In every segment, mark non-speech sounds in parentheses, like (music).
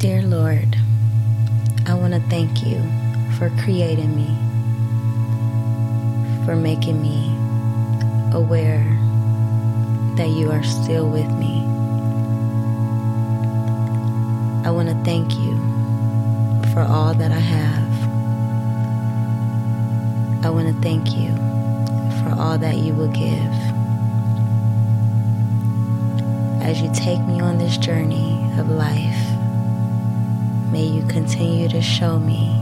Dear Lord, I want to thank you for creating me, for making me aware that you are still with me. I want to thank you for all that I have. I want to thank you for all that you will give. As you take me on this journey of life, may you continue to show me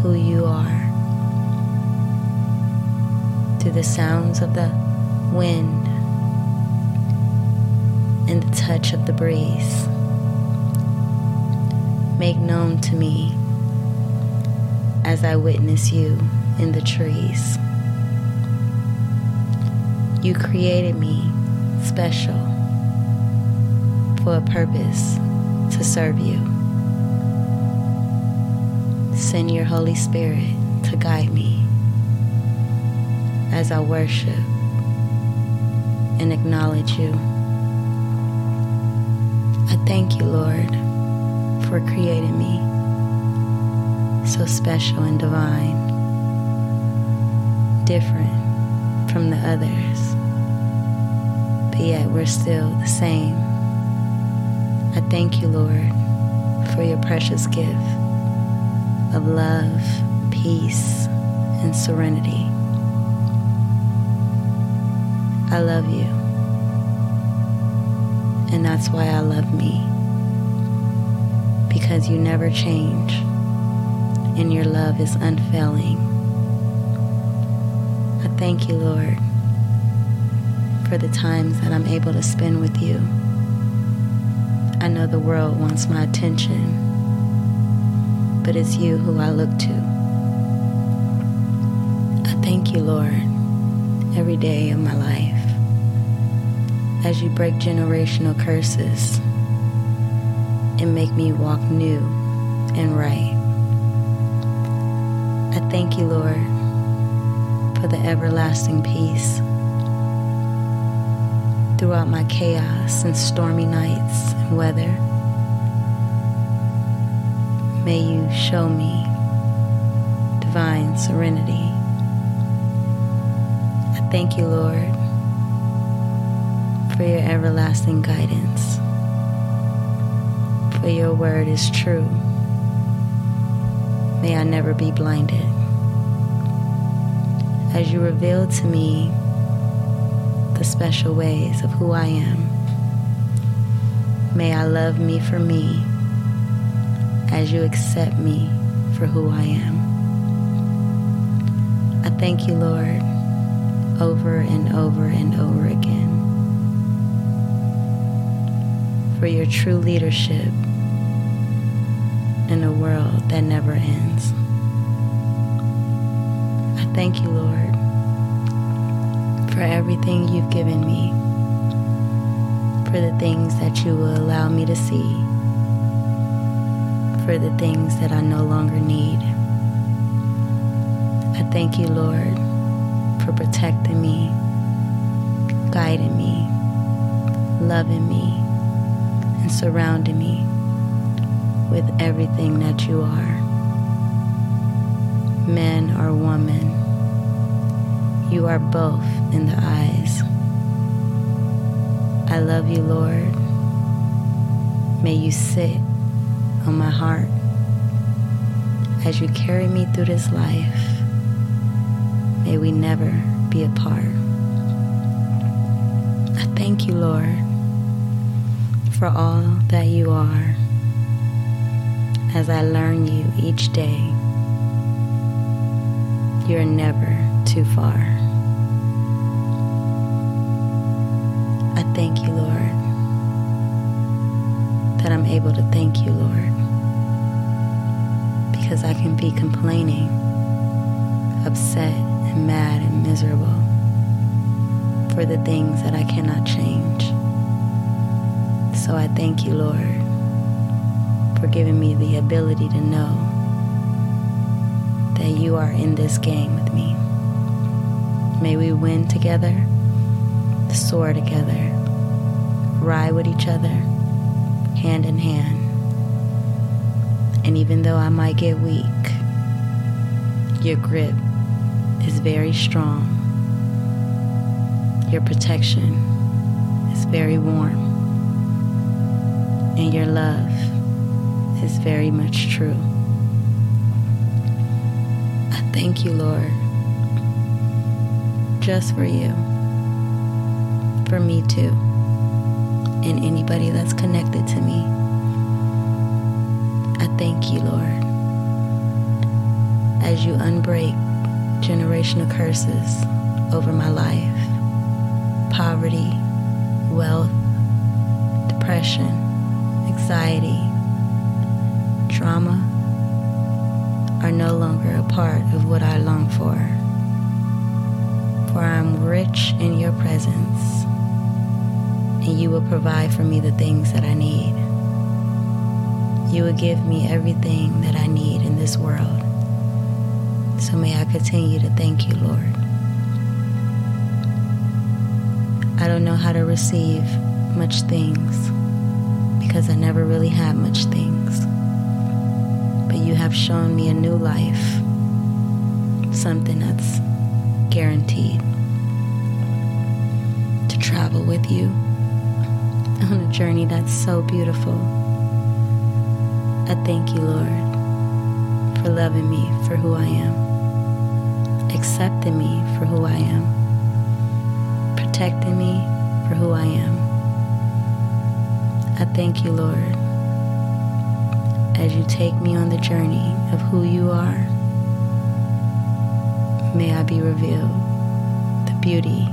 who you are through the sounds of the wind and the touch of the breeze. Make known to me as I witness you in the trees. You created me special for a purpose to serve you. Send your Holy Spirit to guide me as I worship and acknowledge you. I thank you, Lord, for creating me so special and divine, different from the others, but yet we're still the same. I thank you, Lord, for your precious gift of love, peace, and serenity. I love you. And that's why I love me. Because you never change, and your love is unfailing. I thank you, Lord, for the times that I'm able to spend with you. I know the world wants my attention, but it's you who I look to. I thank you, Lord, every day of my life as you break generational curses and make me walk new and right. I thank you, Lord, for the everlasting peace throughout my chaos and stormy nights and weather. May you show me divine serenity. I thank you, Lord, for your everlasting guidance. For your word is true. May I never be blinded. As you reveal to me the special ways of who I am, may I love me for me as you accept me for who I am. I thank you, Lord, over and over and over again for your true leadership in a world that never ends. I thank you, Lord, for everything you've given me, for the things that you will allow me to see, for the things that I no longer need. I thank you, Lord, for protecting me, guiding me, loving me, and surrounding me with everything that you are. Man or woman, you are both in the eyes. I love you, Lord. May you sit on my heart as you carry me through this life. May we never be apart. I thank you, Lord, for all that you are as I learn you each day. You're never too far. I thank you, Lord, that I'm able to thank you, Lord, because I can be complaining, upset, and mad and miserable for the things that I cannot change. So I thank you, Lord for giving me the ability to know that you are in this game with me. May we win together, soar together, ride with each other, hand in hand, And even though I might get weak, your grip is very strong. Your protection is very warm. And your love is very much true. I thank you, Lord, just for you, for me too, and anybody that's connected to me. I thank you, Lord, as you unbreak generational curses over my life poverty, wealth, depression, anxiety, trauma are no longer a part of what I long for. For I am rich in your presence, and you will provide for me the things that I need. You will give me everything that I need in this world. So may I continue to thank you, Lord. I don't know how to receive much things because I never really had much things. But you have shown me a new life, something that's guaranteed. To travel with you (laughs) on a journey that's so beautiful. I thank you, Lord, for loving me for who I am, accepting me for who I am, protecting me for who I am. I thank you, Lord, as you take me on the journey of who you are. May I be revealed the beauty,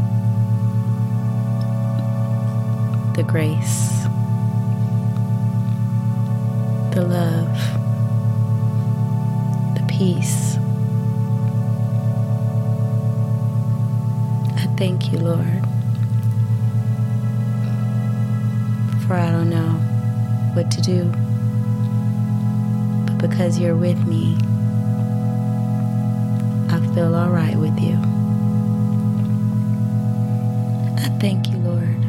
the grace, the love, the peace. I thank you, Lord. for I don't know what to do. But because you're with me, I feel all right with you. I thank you, Lord,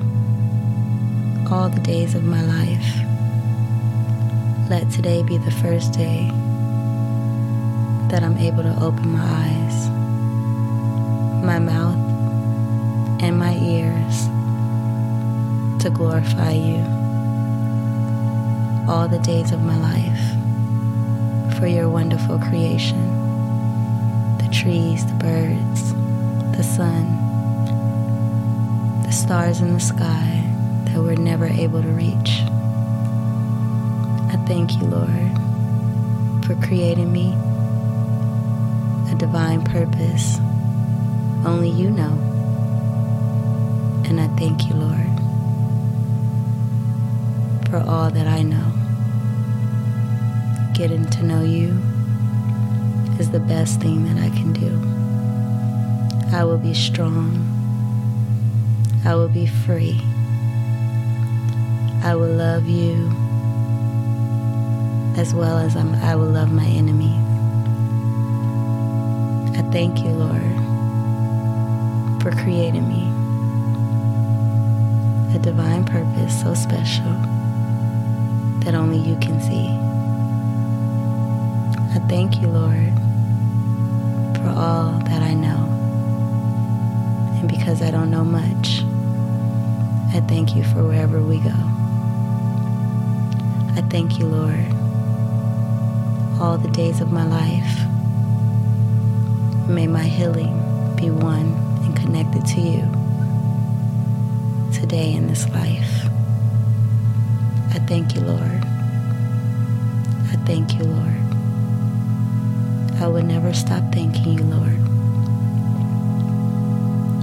all the days of my life. Let today be the first day that I'm able to open my eyes, my mouth, and my ears to glorify you all the days of my life for your wonderful creation the trees, the birds, the sun, the stars in the sky that we're never able to reach. Thank you, Lord, for creating me a divine purpose only you know. And I thank you, Lord for all that I know. Getting to know you is the best thing that I can do. I will be strong. I will be free. I will love you as well as I'm, I will love my enemies. I thank you, Lord, for creating me a divine purpose so special that only you can see. I thank you, Lord, for all that I know. And because I don't know much, I thank you for wherever we go. I thank you, Lord, all the days of my life. May my healing be one and connected to you today in this life. I thank you, Lord. I thank you, Lord. I will never stop thanking you, Lord.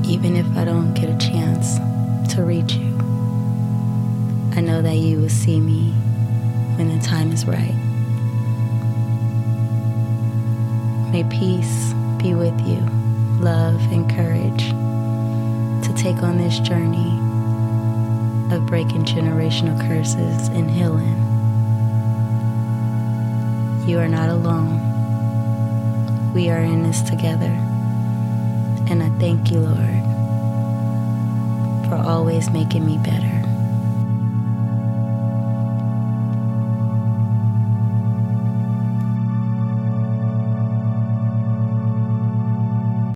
Even if I don't get a chance to reach you, I know that you will see me when the time is right. May peace be with you, love and courage to take on this journey of breaking generational curses and healing. You are not alone. We are in this together. And I thank you, Lord, for always making me better.